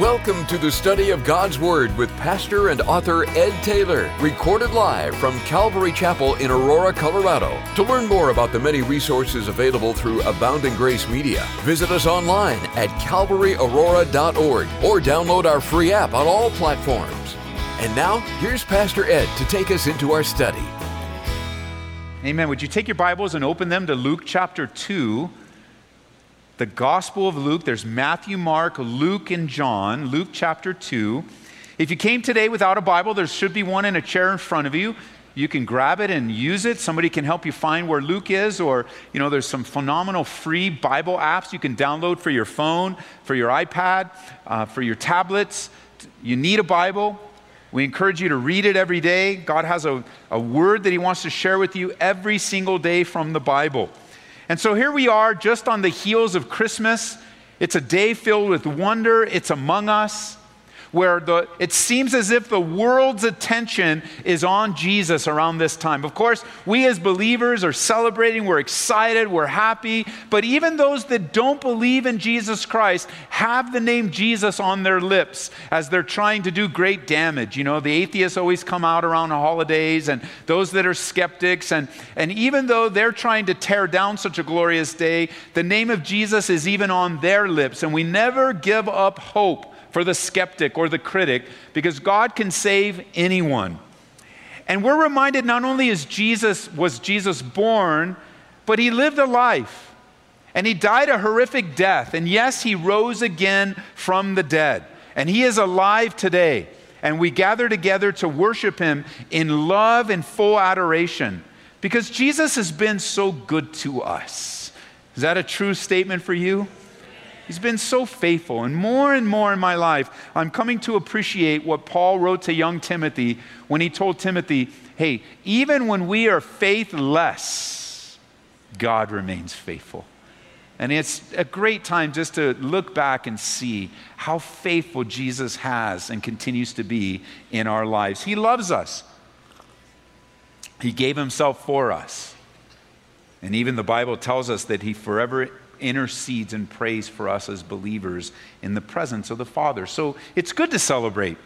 Welcome to the study of God's Word with pastor and author Ed Taylor, recorded live from Calvary Chapel in Aurora, Colorado. To learn more about the many resources available through Abounding Grace Media, visit us online at calvaryaurora.org or download our free app on all platforms. And now, here's Pastor Ed to take us into our study. Amen. Would you take your Bibles and open them to Luke chapter 2? The Gospel of Luke. There's Matthew, Mark, Luke, and John. Luke chapter 2. If you came today without a Bible, there should be one in a chair in front of you. You can grab it and use it. Somebody can help you find where Luke is, or, you know, there's some phenomenal free Bible apps you can download for your phone, for your iPad, uh, for your tablets. You need a Bible. We encourage you to read it every day. God has a, a word that He wants to share with you every single day from the Bible. And so here we are, just on the heels of Christmas. It's a day filled with wonder, it's among us where the, it seems as if the world's attention is on Jesus around this time. Of course, we as believers are celebrating, we're excited, we're happy, but even those that don't believe in Jesus Christ have the name Jesus on their lips as they're trying to do great damage. You know, the atheists always come out around the holidays, and those that are skeptics, and, and even though they're trying to tear down such a glorious day, the name of Jesus is even on their lips, and we never give up hope for the skeptic or the critic because God can save anyone. And we're reminded not only is Jesus was Jesus born, but he lived a life. And he died a horrific death. And yes, he rose again from the dead. And he is alive today. And we gather together to worship him in love and full adoration because Jesus has been so good to us. Is that a true statement for you? He's been so faithful. And more and more in my life, I'm coming to appreciate what Paul wrote to young Timothy when he told Timothy, hey, even when we are faithless, God remains faithful. And it's a great time just to look back and see how faithful Jesus has and continues to be in our lives. He loves us, He gave Himself for us. And even the Bible tells us that He forever intercedes and prays for us as believers in the presence of the Father. So it's good to celebrate.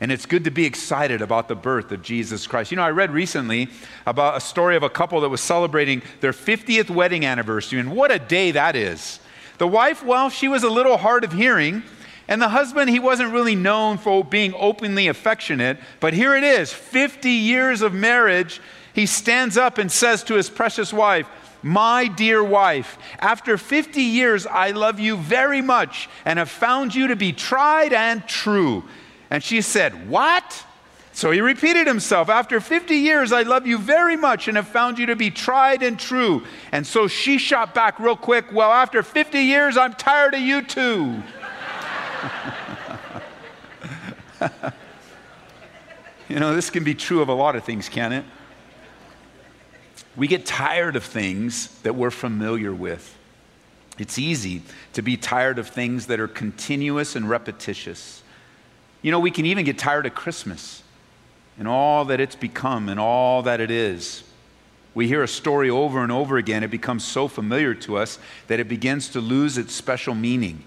And it's good to be excited about the birth of Jesus Christ. You know, I read recently about a story of a couple that was celebrating their 50th wedding anniversary, and what a day that is. The wife, well, she was a little hard of hearing, and the husband, he wasn't really known for being openly affectionate, but here it is 50 years of marriage. He stands up and says to his precious wife, my dear wife, after 50 years, I love you very much and have found you to be tried and true. And she said, What? So he repeated himself, After 50 years, I love you very much and have found you to be tried and true. And so she shot back real quick, Well, after 50 years, I'm tired of you too. you know, this can be true of a lot of things, can it? We get tired of things that we're familiar with. It's easy to be tired of things that are continuous and repetitious. You know, we can even get tired of Christmas and all that it's become and all that it is. We hear a story over and over again. It becomes so familiar to us that it begins to lose its special meaning.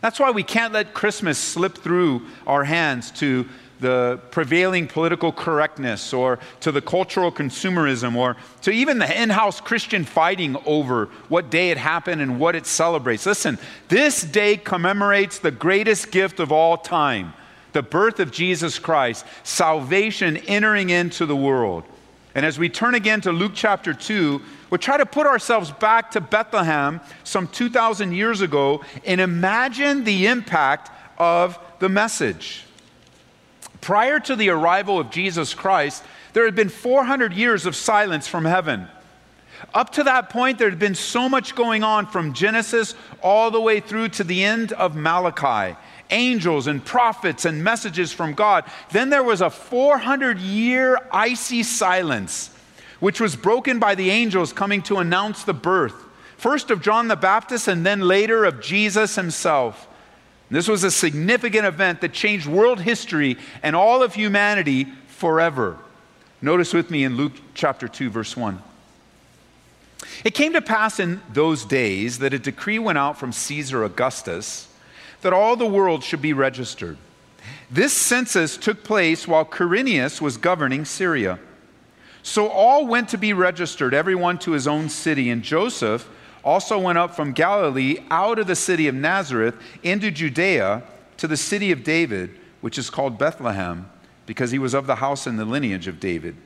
That's why we can't let Christmas slip through our hands to the prevailing political correctness or to the cultural consumerism or to even the in house Christian fighting over what day it happened and what it celebrates. Listen, this day commemorates the greatest gift of all time the birth of Jesus Christ, salvation entering into the world. And as we turn again to Luke chapter 2, we'll try to put ourselves back to Bethlehem some 2,000 years ago and imagine the impact of the message. Prior to the arrival of Jesus Christ, there had been 400 years of silence from heaven. Up to that point, there had been so much going on from Genesis all the way through to the end of Malachi angels and prophets and messages from God. Then there was a 400 year icy silence, which was broken by the angels coming to announce the birth, first of John the Baptist and then later of Jesus himself. This was a significant event that changed world history and all of humanity forever. Notice with me in Luke chapter 2, verse 1. It came to pass in those days that a decree went out from Caesar Augustus that all the world should be registered. This census took place while Quirinius was governing Syria. So all went to be registered, everyone to his own city, and Joseph also went up from Galilee out of the city of Nazareth into Judea to the city of David, which is called Bethlehem, because he was of the house and the lineage of David,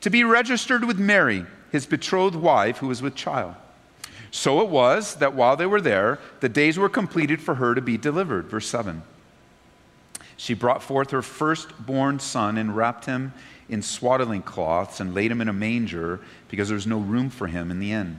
to be registered with Mary, his betrothed wife, who was with child. So it was that while they were there, the days were completed for her to be delivered. Verse 7. She brought forth her firstborn son and wrapped him in swaddling cloths and laid him in a manger because there was no room for him in the inn.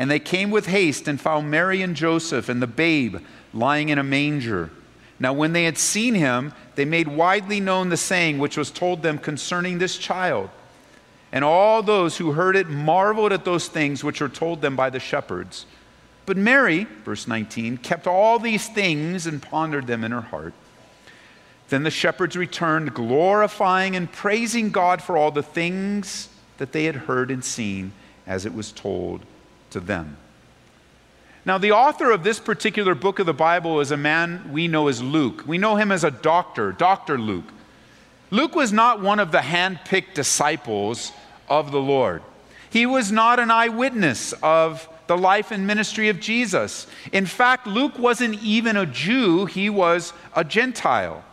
And they came with haste and found Mary and Joseph and the babe lying in a manger. Now, when they had seen him, they made widely known the saying which was told them concerning this child. And all those who heard it marveled at those things which were told them by the shepherds. But Mary, verse 19, kept all these things and pondered them in her heart. Then the shepherds returned, glorifying and praising God for all the things that they had heard and seen as it was told to them. Now, the author of this particular book of the Bible is a man we know as Luke. We know him as a doctor, Dr. Luke. Luke was not one of the hand picked disciples of the Lord. He was not an eyewitness of the life and ministry of Jesus. In fact, Luke wasn't even a Jew, he was a Gentile.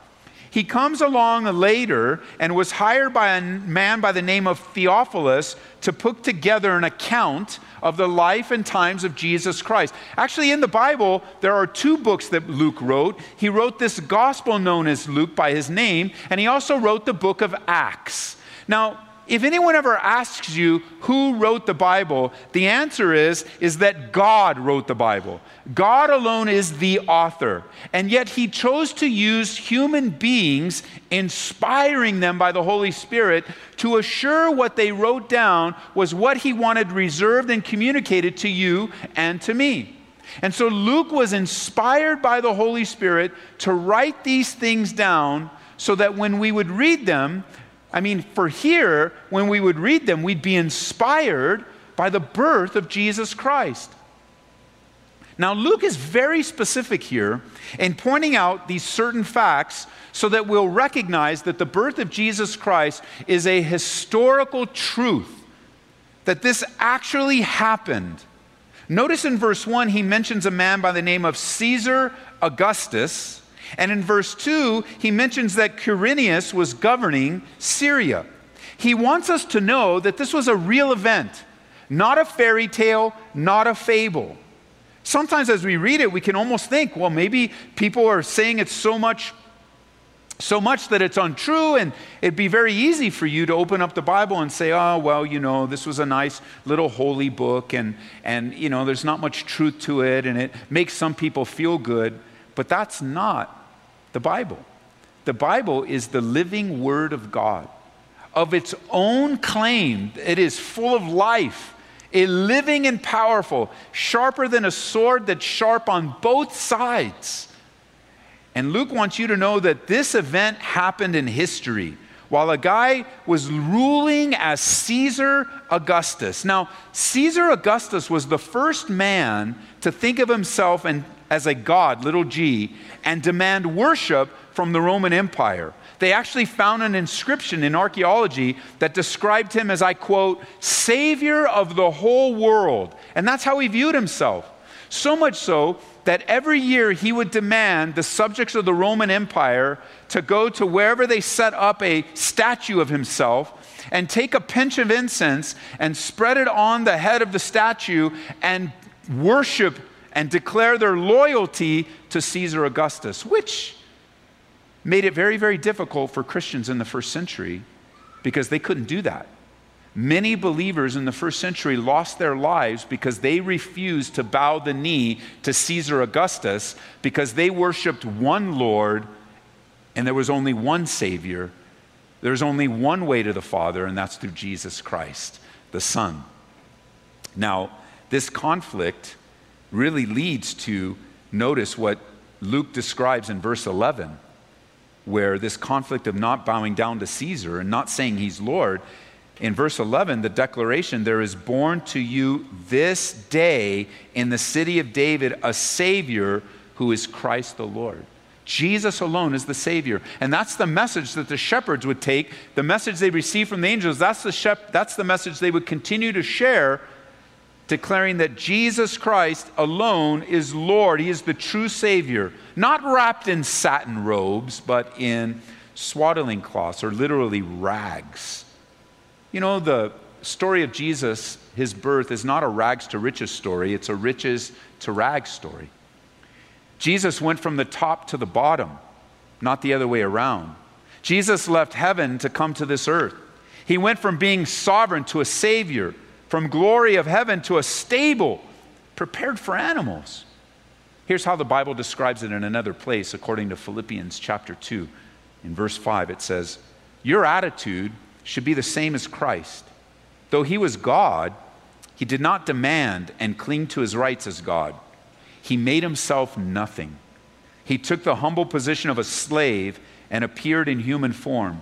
He comes along later and was hired by a man by the name of Theophilus to put together an account of the life and times of Jesus Christ. Actually, in the Bible, there are two books that Luke wrote. He wrote this gospel known as Luke by his name, and he also wrote the book of Acts. Now, if anyone ever asks you who wrote the Bible, the answer is, is that God wrote the Bible. God alone is the author. And yet he chose to use human beings, inspiring them by the Holy Spirit, to assure what they wrote down was what he wanted reserved and communicated to you and to me. And so Luke was inspired by the Holy Spirit to write these things down so that when we would read them, I mean, for here, when we would read them, we'd be inspired by the birth of Jesus Christ. Now, Luke is very specific here in pointing out these certain facts so that we'll recognize that the birth of Jesus Christ is a historical truth, that this actually happened. Notice in verse 1, he mentions a man by the name of Caesar Augustus. And in verse 2, he mentions that Quirinius was governing Syria. He wants us to know that this was a real event, not a fairy tale, not a fable. Sometimes as we read it, we can almost think, well, maybe people are saying it so much so much that it's untrue, and it'd be very easy for you to open up the Bible and say, oh, well, you know, this was a nice little holy book, and, and you know, there's not much truth to it, and it makes some people feel good. But that's not the Bible. The Bible is the living Word of God. Of its own claim, it is full of life, a living and powerful, sharper than a sword that's sharp on both sides. And Luke wants you to know that this event happened in history while a guy was ruling as Caesar Augustus. Now, Caesar Augustus was the first man to think of himself and as a god, little g, and demand worship from the Roman Empire. They actually found an inscription in archaeology that described him as, I quote, Savior of the whole world. And that's how he viewed himself. So much so that every year he would demand the subjects of the Roman Empire to go to wherever they set up a statue of himself and take a pinch of incense and spread it on the head of the statue and worship and declare their loyalty to Caesar Augustus, which made it very, very difficult for Christians in the first century because they couldn't do that. Many believers in the first century lost their lives because they refused to bow the knee to Caesar Augustus because they worshiped one Lord and there was only one Savior. There's only one way to the Father, and that's through Jesus Christ, the Son. Now, this conflict really leads to notice what Luke describes in verse 11, where this conflict of not bowing down to Caesar and not saying he's Lord in verse 11, the declaration there is born to you this day in the city of David a Savior who is Christ the Lord. Jesus alone is the Savior. And that's the message that the shepherds would take, the message they received from the angels. That's the, shep- that's the message they would continue to share, declaring that Jesus Christ alone is Lord. He is the true Savior, not wrapped in satin robes, but in swaddling cloths, or literally rags. You know, the story of Jesus, his birth, is not a rags to riches story, it's a riches to rags story. Jesus went from the top to the bottom, not the other way around. Jesus left heaven to come to this earth. He went from being sovereign to a savior, from glory of heaven to a stable prepared for animals. Here's how the Bible describes it in another place, according to Philippians chapter 2. In verse 5, it says, Your attitude should be the same as Christ. Though he was God, he did not demand and cling to his rights as God. He made himself nothing. He took the humble position of a slave and appeared in human form.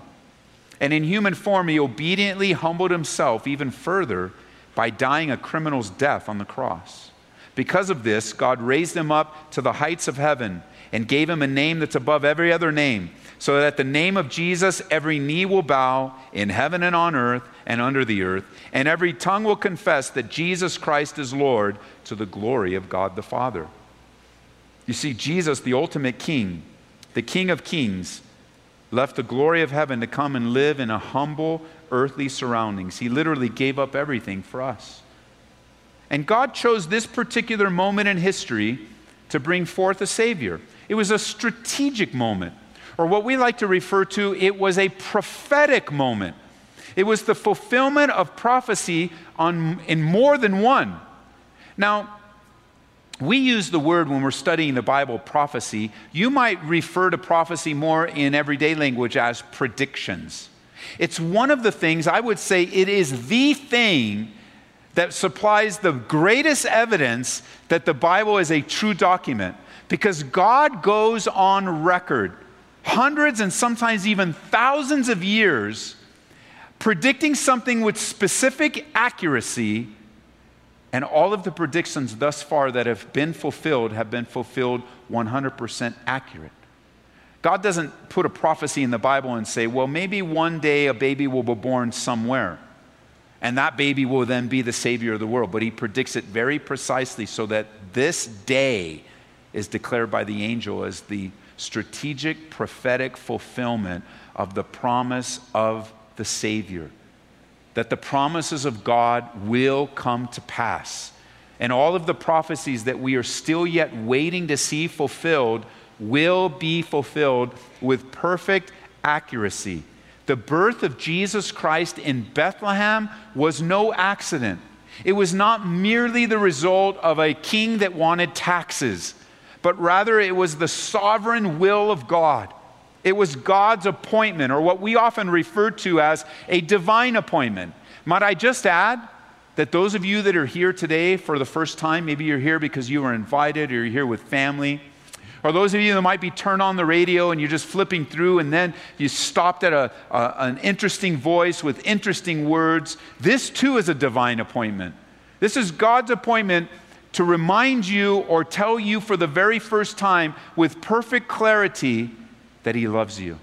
And in human form, he obediently humbled himself even further by dying a criminal's death on the cross. Because of this, God raised him up to the heights of heaven and gave him a name that's above every other name so that at the name of Jesus, every knee will bow in heaven and on earth and under the earth, and every tongue will confess that Jesus Christ is Lord to the glory of God the Father. You see, Jesus, the ultimate King, the King of kings, left the glory of heaven to come and live in a humble earthly surroundings. He literally gave up everything for us. And God chose this particular moment in history to bring forth a Savior. It was a strategic moment or what we like to refer to, it was a prophetic moment. It was the fulfillment of prophecy on, in more than one. Now, we use the word when we're studying the Bible, prophecy. You might refer to prophecy more in everyday language as predictions. It's one of the things, I would say, it is the thing that supplies the greatest evidence that the Bible is a true document because God goes on record hundreds and sometimes even thousands of years predicting something with specific accuracy, and all of the predictions thus far that have been fulfilled have been fulfilled 100% accurate. God doesn't put a prophecy in the Bible and say, well, maybe one day a baby will be born somewhere, and that baby will then be the Savior of the world. But He predicts it very precisely so that this day is declared by the angel as the strategic prophetic fulfillment of the promise of the Savior. That the promises of God will come to pass. And all of the prophecies that we are still yet waiting to see fulfilled will be fulfilled with perfect accuracy. The birth of Jesus Christ in Bethlehem was no accident. It was not merely the result of a king that wanted taxes but rather it was the sovereign will of God. It was God's appointment, or what we often refer to as a divine appointment. Might I just add that those of you that are here today for the first time, maybe you're here because you were invited or you're here with family, or those of you that might be turned on the radio and you're just flipping through and then you stopped at a, a, an interesting voice with interesting words, this too is a divine appointment. This is God's appointment to remind you or tell you for the very first time with perfect clarity that He loves you.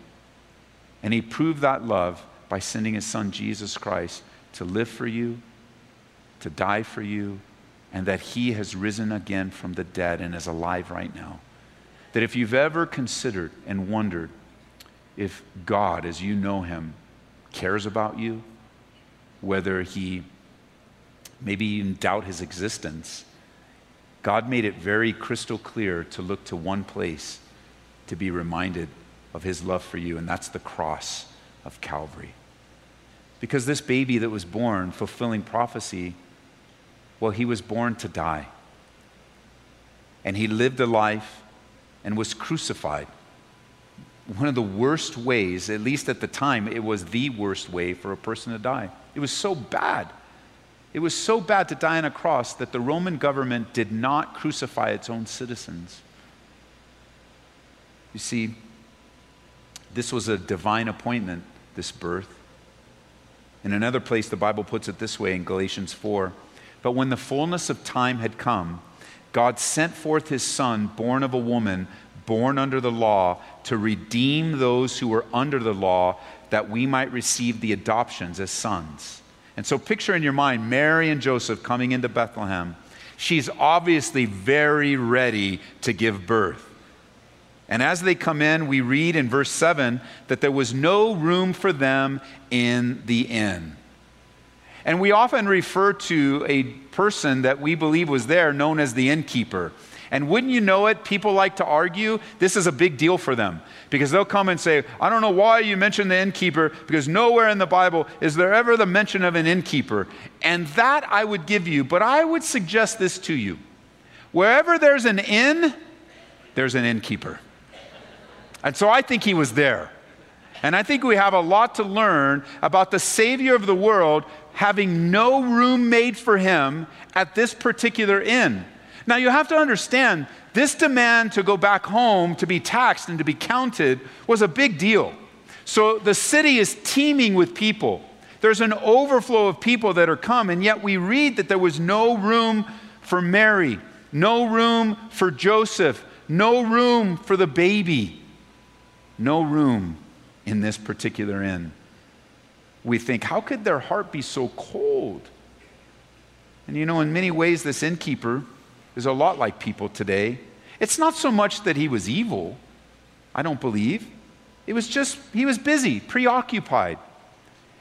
And He proved that love by sending His Son, Jesus Christ, to live for you, to die for you, and that he has risen again from the dead and is alive right now. That if you've ever considered and wondered if God, as you know him, cares about you, whether he maybe even doubt his existence, God made it very crystal clear to look to one place to be reminded of his love for you, and that's the cross of Calvary. Because this baby that was born, fulfilling prophecy, well, he was born to die. And he lived a life and was crucified. One of the worst ways, at least at the time, it was the worst way for a person to die. It was so bad. It was so bad to die on a cross that the Roman government did not crucify its own citizens. You see, this was a divine appointment, this birth. In another place, the Bible puts it this way in Galatians 4 But when the fullness of time had come, God sent forth his Son, born of a woman, born under the law, to redeem those who were under the law, that we might receive the adoptions as sons. And so, picture in your mind Mary and Joseph coming into Bethlehem. She's obviously very ready to give birth. And as they come in, we read in verse 7 that there was no room for them in the inn. And we often refer to a person that we believe was there known as the innkeeper. And wouldn't you know it, people like to argue. This is a big deal for them because they'll come and say, I don't know why you mentioned the innkeeper because nowhere in the Bible is there ever the mention of an innkeeper. And that I would give you, but I would suggest this to you. Wherever there's an inn, there's an innkeeper. And so I think he was there. And I think we have a lot to learn about the Savior of the world having no room made for him at this particular inn. Now, you have to understand, this demand to go back home to be taxed and to be counted was a big deal. So the city is teeming with people. There's an overflow of people that are come, and yet we read that there was no room for Mary, no room for Joseph, no room for the baby no room in this particular inn. We think, how could their heart be so cold? And you know, in many ways, this innkeeper is a lot like people today. It's not so much that he was evil, I don't believe. It was just, he was busy, preoccupied.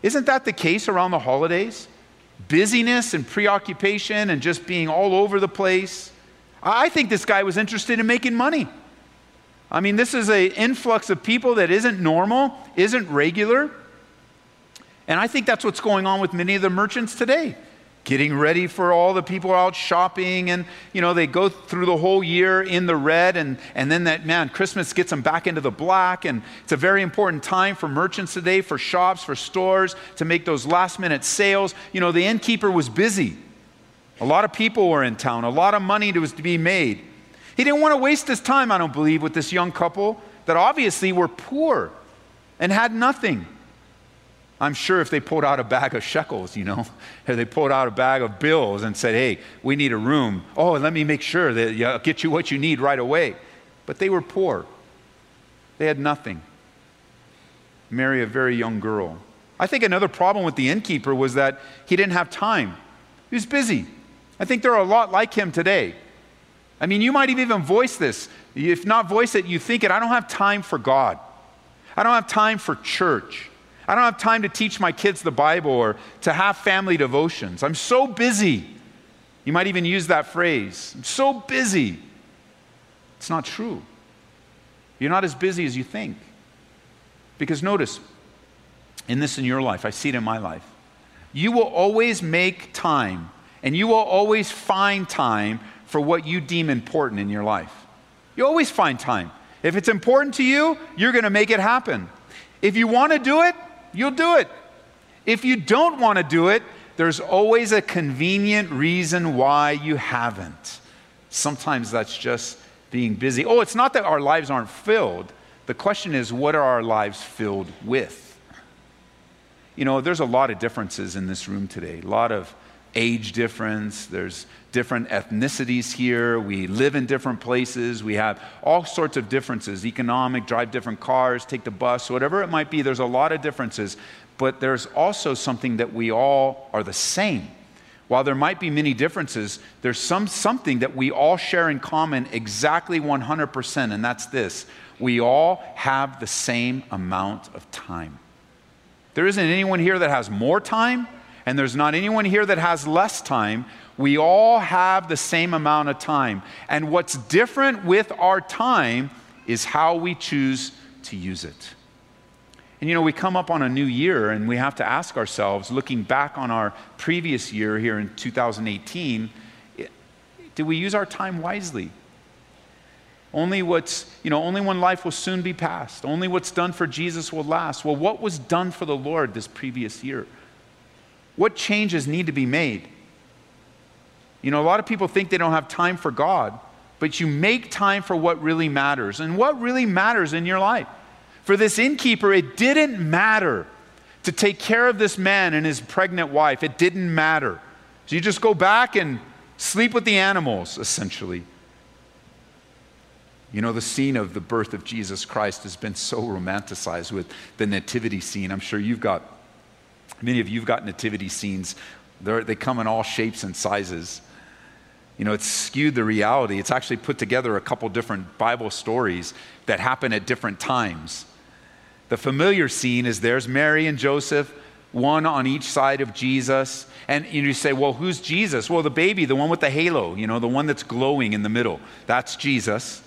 Isn't that the case around the holidays? Busyness and preoccupation and just being all over the place. I think this guy was interested in making money. I mean, this is an influx of people that isn't normal, isn't regular. And I think that's what's going on with many of the merchants today. Getting ready for all the people out shopping, and you know, they go through the whole year in the red, and, and then that man, Christmas gets them back into the black. And it's a very important time for merchants today, for shops, for stores, to make those last minute sales. You know, the innkeeper was busy. A lot of people were in town, a lot of money was to be made. He didn't want to waste his time, I don't believe, with this young couple that obviously were poor and had nothing. I'm sure if they pulled out a bag of shekels, you know, if they pulled out a bag of bills and said, hey, we need a room. Oh, let me make sure that I'll get you what you need right away. But they were poor. They had nothing. Mary a very young girl. I think another problem with the innkeeper was that he didn't have time. He was busy. I think there are a lot like him today. I mean, you might even voice this. If not voice it, you think it. I don't have time for God. I don't have time for church. I don't have time to teach my kids the Bible or to have family devotions. I'm so busy. You might even use that phrase. I'm so busy. It's not true. You're not as busy as you think. Because notice, in this in your life, I see it in my life. You will always make time and you will always find time for what you deem important in your life. You always find time. If it's important to you, you're going to make it happen. If you want to do it, you'll do it. If you don't want to do it, there's always a convenient reason why you haven't. Sometimes that's just being busy. Oh, it's not that our lives aren't filled. The question is, what are our lives filled with? You know, there's a lot of differences in this room today, a lot of age difference, there's different ethnicities here, we live in different places, we have all sorts of differences economic, drive different cars, take the bus, whatever it might be, there's a lot of differences. But there's also something that we all are the same. while there might be many differences, there's some, something that we all share in common exactly 100%, and that's this we all have the same amount of time. There isn't anyone here that has more time, and there's not anyone here that has less time. We all have the same amount of time. And what's different with our time is how we choose to use it. And you know, we come up on a new year and we have to ask ourselves, looking back on our previous year here in 2018, did we use our time wisely? Only what's, you know, only one life will soon be passed. Only what's done for Jesus will last. Well, what was done for the Lord this previous year? What changes need to be made? You know, a lot of people think they don't have time for God, but you make time for what really matters. And what really matters in your life? For this innkeeper, it didn't matter to take care of this man and his pregnant wife. It didn't matter. So you just go back and sleep with the animals, essentially. You know, the scene of the birth of Jesus Christ has been so romanticized with the nativity scene. I'm sure you've got, many of you have got nativity scenes. They're, they come in all shapes and sizes. You know, it's skewed the reality. It's actually put together a couple different Bible stories that happen at different times. The familiar scene is there's Mary and Joseph, one on each side of Jesus. And you say, well, who's Jesus? Well, the baby, the one with the halo, you know, the one that's glowing in the middle. That's Jesus.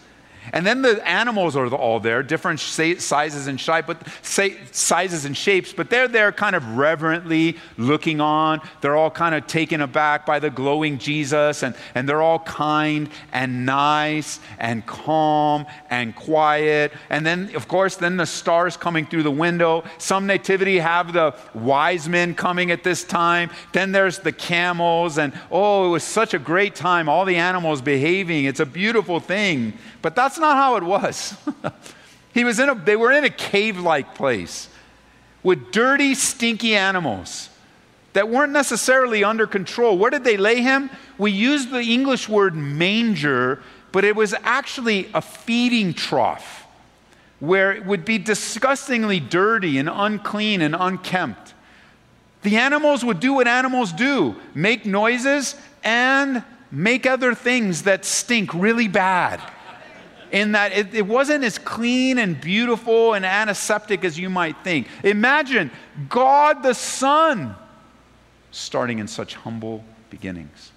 And then the animals are all there, different sizes and shape, but sizes and shapes, but they're there kind of reverently looking on. They're all kind of taken aback by the glowing Jesus, and, and they're all kind and nice and calm and quiet. And then, of course, then the stars coming through the window. Some nativity have the wise men coming at this time. Then there's the camels, and oh, it was such a great time. All the animals behaving. It's a beautiful thing. But that's not how it was. he was in a, they were in a cave like place with dirty, stinky animals that weren't necessarily under control. Where did they lay him? We use the English word manger, but it was actually a feeding trough where it would be disgustingly dirty and unclean and unkempt. The animals would do what animals do make noises and make other things that stink really bad in that it, it wasn't as clean and beautiful and antiseptic as you might think. Imagine God the Son starting in such humble beginnings.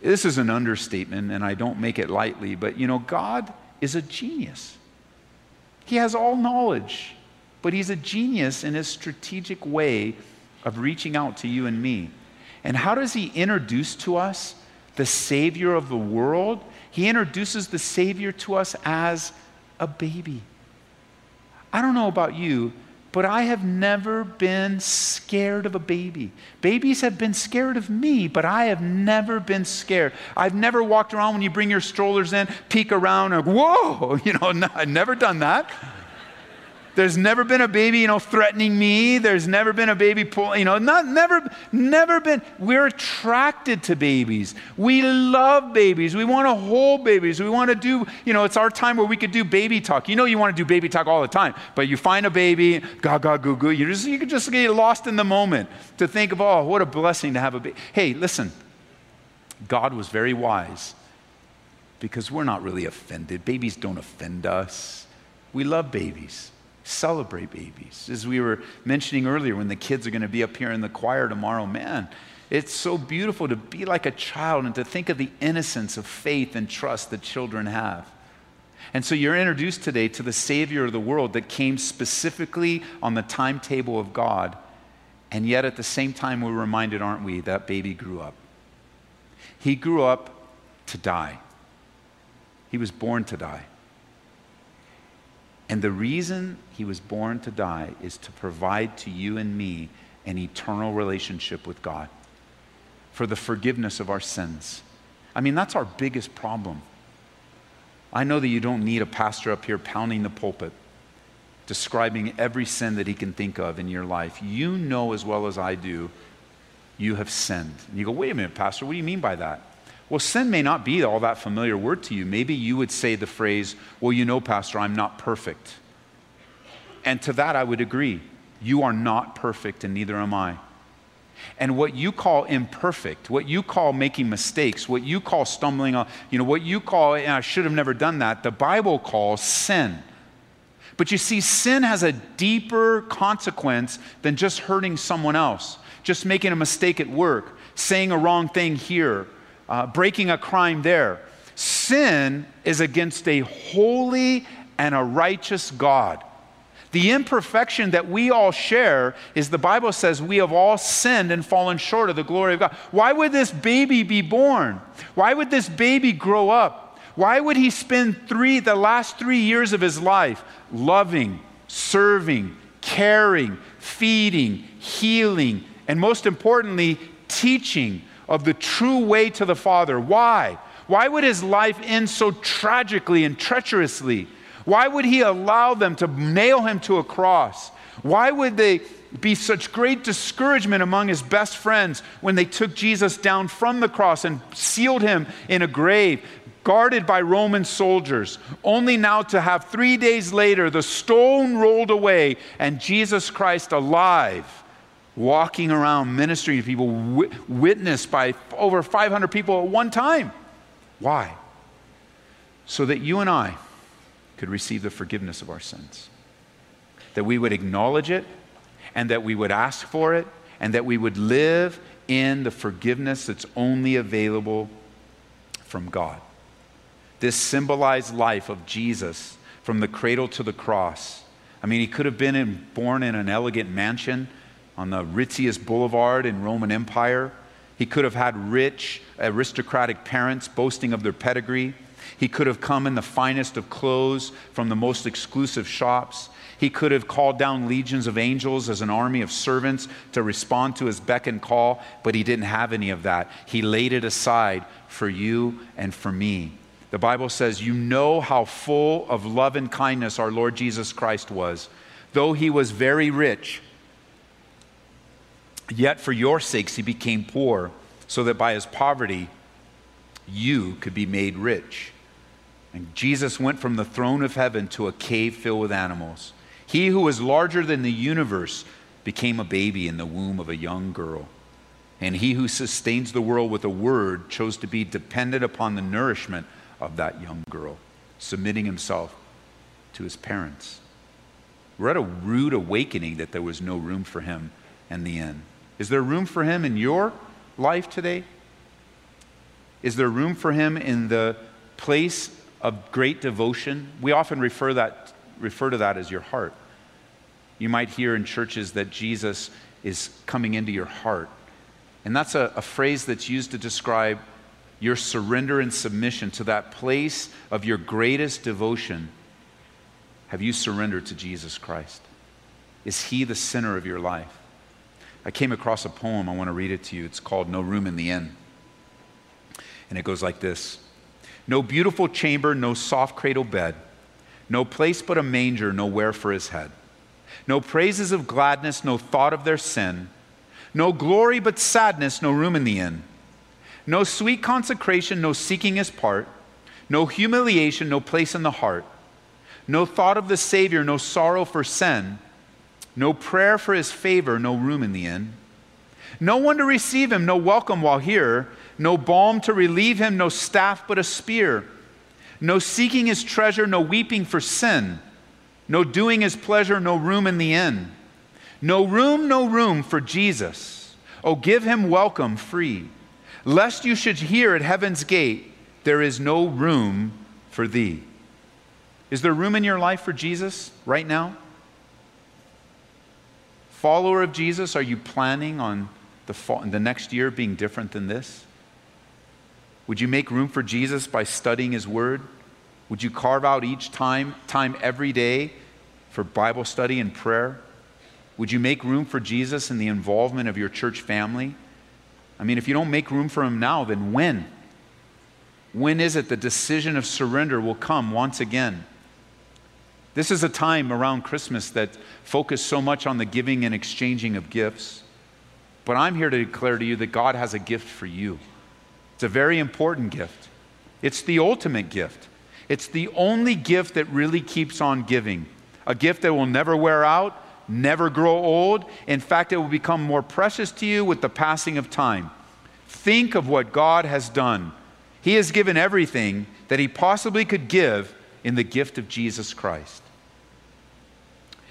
This is an understatement, and I don't make it lightly, but you know, God is a genius. He has all knowledge, but He's a genius in His strategic way of reaching out to you and me. And how does He introduce to us the Savior of the world he introduces the Savior to us as a baby. I don't know about you, but I have never been scared of a baby. Babies have been scared of me, but I have never been scared. I've never walked around when you bring your strollers in, peek around, and whoa, you know, no, I've never done that. There's never been a baby, you know, threatening me. There's never been a baby pull, you know, not never, never been. We're attracted to babies. We love babies. We want to hold babies. We want to do, you know, it's our time where we could do baby talk. You know, you want to do baby talk all the time, but you find a baby, gaga goo goo. You just you could just get lost in the moment to think of, oh, what a blessing to have a baby. Hey, listen, God was very wise because we're not really offended. Babies don't offend us. We love babies celebrate babies. As we were mentioning earlier, when the kids are going to be up here in the choir tomorrow, man, it's so beautiful to be like a child and to think of the innocence of faith and trust that children have. And so you're introduced today to the Savior of the world that came specifically on the timetable of God. And yet at the same time, we're reminded, aren't we, that baby grew up. He grew up to die, he was born to die. And the reason he was born to die is to provide to you and me an eternal relationship with God for the forgiveness of our sins. I mean, that's our biggest problem. I know that you don't need a pastor up here pounding the pulpit, describing every sin that he can think of in your life. You know as well as I do, you have sinned. And you go, wait a minute, Pastor, what do you mean by that? Well, sin may not be all that familiar word to you. Maybe you would say the phrase, Well, you know, Pastor, I'm not perfect. And to that, I would agree. You are not perfect, and neither am I. And what you call imperfect, what you call making mistakes, what you call stumbling on, you know, what you call, I should have never done that, the Bible calls sin. But you see, sin has a deeper consequence than just hurting someone else, just making a mistake at work, saying a wrong thing here, uh, breaking a crime there. Sin is against a holy and a righteous God. The imperfection that we all share is the Bible says we have all sinned and fallen short of the glory of God. Why would this baby be born? Why would this baby grow up? Why would he spend three, the last three years of his life loving, serving, caring, feeding, healing, and most importantly, teaching of the true way to the Father? Why? Why would his life end so tragically and treacherously? Why would he allow them to nail him to a cross? Why would they be such great discouragement among his best friends when they took Jesus down from the cross and sealed him in a grave, guarded by Roman soldiers, only now to have three days later the stone rolled away and Jesus Christ alive, walking around ministering to people, witnessed by over 500 people at one time? Why? So that you and I could receive the forgiveness of our sins. That we would acknowledge it and that we would ask for it and that we would live in the forgiveness that's only available from God. This symbolized life of Jesus from the cradle to the cross. I mean, he could have been in, born in an elegant mansion on the ritziest boulevard in Roman Empire. He could have had rich, aristocratic parents boasting of their pedigree. He could have come in the finest of clothes from the most exclusive shops. He could have called down legions of angels as an army of servants to respond to his beck and call, but he didn't have any of that. He laid it aside for you and for me. The Bible says, You know how full of love and kindness our Lord Jesus Christ was. Though he was very rich, yet for your sakes he became poor, so that by his poverty you could be made rich. And Jesus went from the throne of heaven to a cave filled with animals. He who was larger than the universe became a baby in the womb of a young girl. And he who sustains the world with a word chose to be dependent upon the nourishment of that young girl, submitting himself to his parents. We're at a rude awakening that there was no room for him in the end. Is there room for him in your life today? Is there room for him in the place of great devotion. We often refer, that, refer to that as your heart. You might hear in churches that Jesus is coming into your heart. And that's a, a phrase that's used to describe your surrender and submission to that place of your greatest devotion. Have you surrendered to Jesus Christ? Is He the center of your life? I came across a poem. I want to read it to you. It's called No Room in the Inn. And it goes like this no beautiful chamber, no soft cradle bed, no place but a manger, nowhere for his head. No praises of gladness, no thought of their sin. No glory but sadness, no room in the inn. No sweet consecration, no seeking his part. No humiliation, no place in the heart. No thought of the Savior, no sorrow for sin. No prayer for his favor, no room in the inn. No one to receive him, no welcome while here no balm to relieve him, no staff but a spear, no seeking his treasure, no weeping for sin, no doing his pleasure, no room in the inn. No room, no room for Jesus. Oh, give him welcome free, lest you should hear at heaven's gate, there is no room for thee. Is there room in your life for Jesus right now? Follower of Jesus, are you planning on the, fall, the next year being different than this? Would you make room for Jesus by studying his word? Would you carve out each time, time every day for Bible study and prayer? Would you make room for Jesus in the involvement of your church family? I mean, if you don't make room for him now, then when? When is it the decision of surrender will come once again? This is a time around Christmas that focuses so much on the giving and exchanging of gifts. But I'm here to declare to you that God has a gift for you. It's a very important gift. It's the ultimate gift. It's the only gift that really keeps on giving. A gift that will never wear out, never grow old. In fact, it will become more precious to you with the passing of time. Think of what God has done. He has given everything that He possibly could give in the gift of Jesus Christ.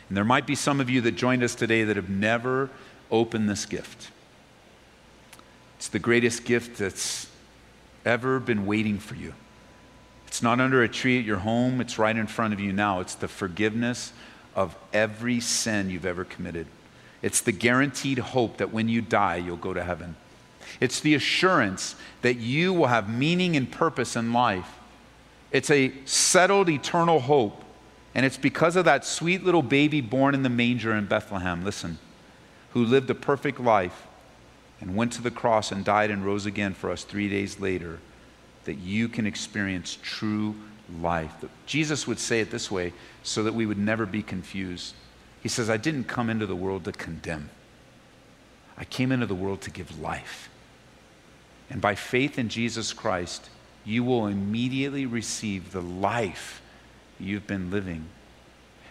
And there might be some of you that joined us today that have never opened this gift. It's the greatest gift that's ever been waiting for you. It's not under a tree at your home, it's right in front of you now. It's the forgiveness of every sin you've ever committed. It's the guaranteed hope that when you die, you'll go to heaven. It's the assurance that you will have meaning and purpose in life. It's a settled eternal hope. And it's because of that sweet little baby born in the manger in Bethlehem, listen, who lived a perfect life and went to the cross and died and rose again for us three days later, that you can experience true life. Jesus would say it this way so that we would never be confused. He says, I didn't come into the world to condemn, I came into the world to give life. And by faith in Jesus Christ, you will immediately receive the life you've been living.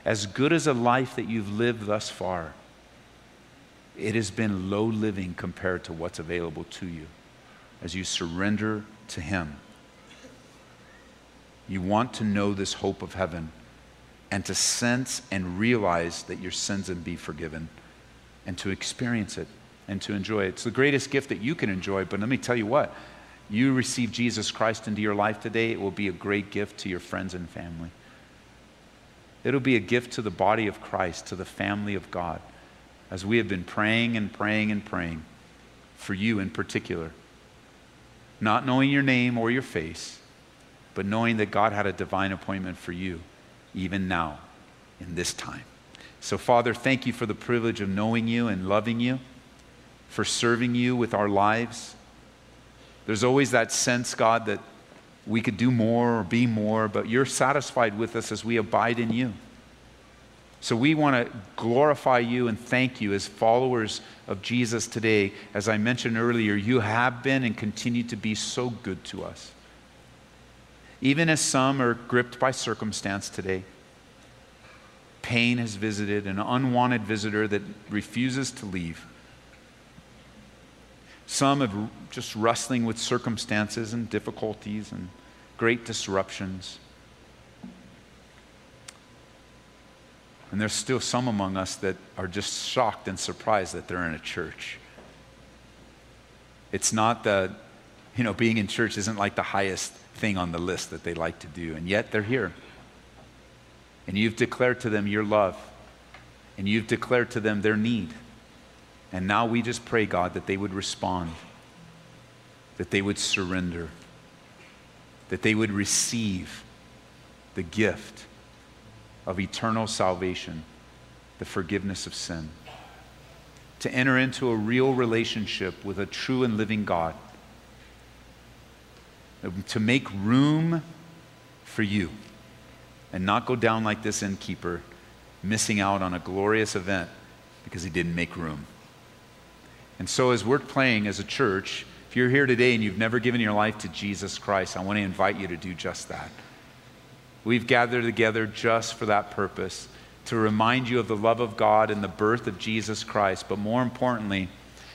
As good as a life that you've lived thus far, it has been low living compared to what's available to you as you surrender to Him. You want to know this hope of heaven and to sense and realize that your sins and be forgiven and to experience it and to enjoy it. It's the greatest gift that you can enjoy, but let me tell you what. You receive Jesus Christ into your life today, it will be a great gift to your friends and family. It'll be a gift to the body of Christ, to the family of God as we have been praying and praying and praying for you in particular. Not knowing your name or your face, but knowing that God had a divine appointment for you, even now, in this time. So, Father, thank you for the privilege of knowing you and loving you, for serving you with our lives. There's always that sense, God, that we could do more or be more, but you're satisfied with us as we abide in you. So we want to glorify you and thank you as followers of Jesus today. As I mentioned earlier, you have been and continue to be so good to us. Even as some are gripped by circumstance today, pain has visited, an unwanted visitor that refuses to leave. Some of just wrestling with circumstances and difficulties and great disruptions. And there's still some among us that are just shocked and surprised that they're in a church. It's not the, you know, being in church isn't like the highest thing on the list that they like to do, and yet they're here. And you've declared to them your love, and you've declared to them their need. And now we just pray, God, that they would respond, that they would surrender, that they would receive the gift of eternal salvation, the forgiveness of sin. To enter into a real relationship with a true and living God. Um, to make room for you and not go down like this innkeeper, missing out on a glorious event because he didn't make room. And so, as we're playing as a church, if you're here today and you've never given your life to Jesus Christ, I want to invite you to do just that. We've gathered together just for that purpose to remind you of the love of God and the birth of Jesus Christ, but more importantly,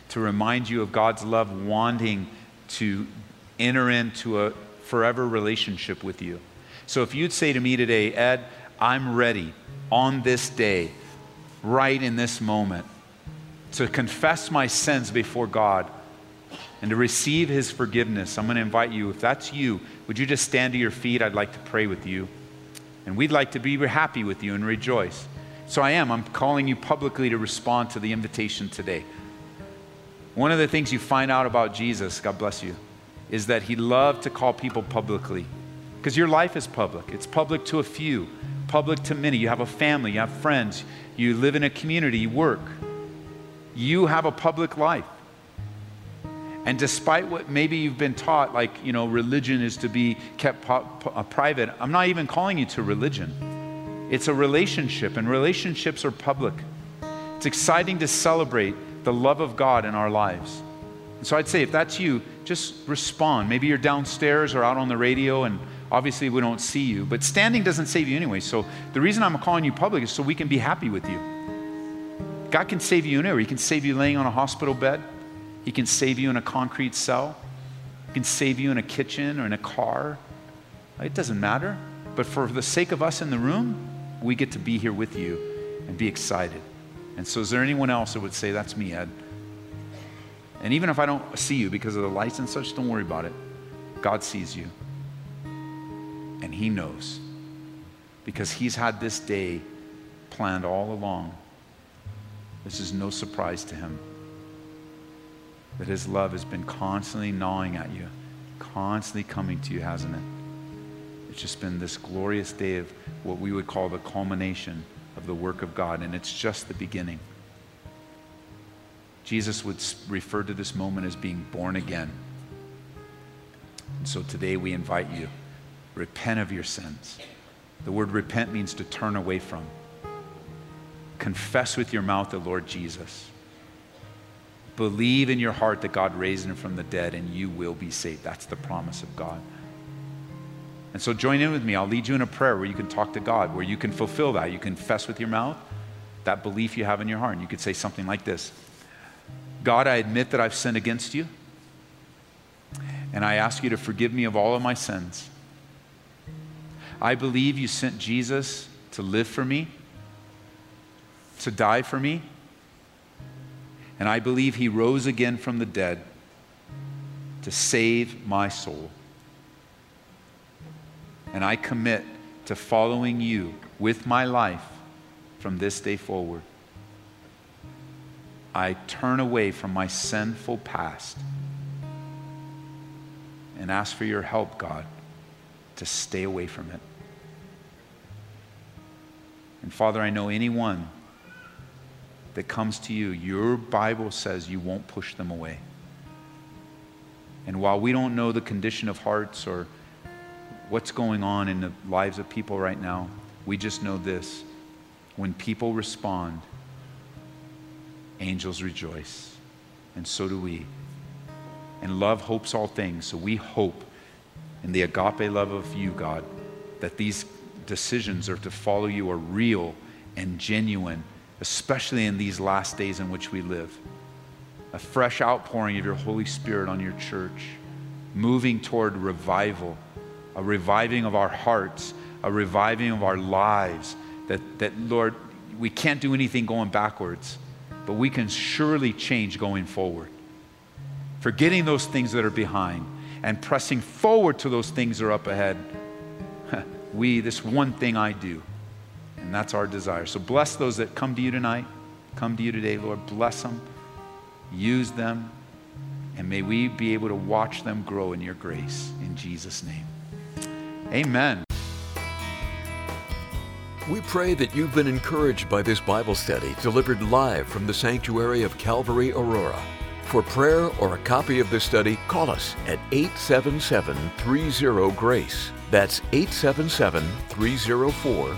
to remind you of God's love wanting to enter into a forever relationship with you. So if you'd say to me today, Ed, I'm ready on this day, right in this moment, to confess my sins before God and to receive his forgiveness, I'm going to invite you, if that's you, would you just stand to your feet? I'd like to pray with you. And we'd like to be happy with you and rejoice. So I am. I'm calling you publicly to respond to the invitation today. One of the things you find out about Jesus, God bless you, is that he loved to call people publicly. Because your life is public. It's public to a few, public to many. You have a family, you have friends, you live in a community, you work. You have a public life. And despite what maybe you've been taught, like, you know, religion is to be kept uh, private, I'm not even calling you to religion. It's a relationship, and relationships are public. It's exciting to celebrate the love of God in our lives. And so I'd say if that's you, just respond. Maybe you're downstairs or out on the radio, and obviously we don't see you, but standing doesn't save you anyway. So the reason I'm calling you public is so we can be happy with you. God can save you anywhere. He can save you laying on a hospital bed. He can save you in a concrete cell. He can save you in a kitchen or in a car. It doesn't matter. But for the sake of us in the room, we get to be here with you and be excited. And so, is there anyone else that would say, That's me, Ed? And even if I don't see you because of the lights and such, don't worry about it. God sees you. And He knows. Because He's had this day planned all along. This is no surprise to Him. That His love has been constantly gnawing at you, constantly coming to you, hasn't it? It's just been this glorious day of what we would call the culmination of the work of God, and it's just the beginning. Jesus would refer to this moment as being born again. And so today we invite you repent of your sins. The word repent means to turn away from. Confess with your mouth the Lord Jesus. Believe in your heart that God raised him from the dead and you will be saved. That's the promise of God. And so join in with me. I'll lead you in a prayer where you can talk to God, where you can fulfill that. You confess with your mouth that belief you have in your heart. And you could say something like this God, I admit that I've sinned against you, and I ask you to forgive me of all of my sins. I believe you sent Jesus to live for me, to die for me, and I believe he rose again from the dead to save my soul. And I commit to following you with my life from this day forward. I turn away from my sinful past and ask for your help, God, to stay away from it. And Father, I know anyone that comes to you, your Bible says you won't push them away. And while we don't know the condition of hearts or what's going on in the lives of people right now, we just know this. When people respond, angels rejoice, and so do we. And love hopes all things, so we hope in the agape love of you, God, that these decisions are to follow you are real and genuine, especially in these last days in which we live. A fresh outpouring of your Holy Spirit on your church, moving toward revival, a reviving of our hearts, a reviving of our lives. That, that Lord, we can't do anything going backwards but we can surely change going forward. Forgetting those things that are behind and pressing forward to those things that are up ahead. we, this one thing I do, and that's our desire. So bless those that come to you tonight, come to you today, Lord. Bless them, use them, and may we be able to watch them grow in your grace. In Jesus' name. Amen. We pray that you've been encouraged by this Bible study delivered live from the sanctuary of Calvary Aurora. For prayer or a copy of this study, call us at 877 30 GRACE. That's 877 304